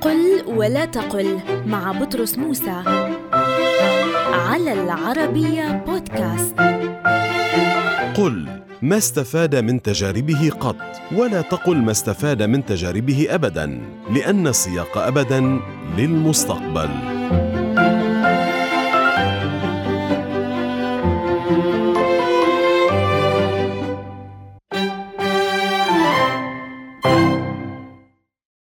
قل ولا تقل مع بطرس موسى. على العربية بودكاست. قل ما استفاد من تجاربه قط ولا تقل ما استفاد من تجاربه ابدا لأن السياق ابدا للمستقبل.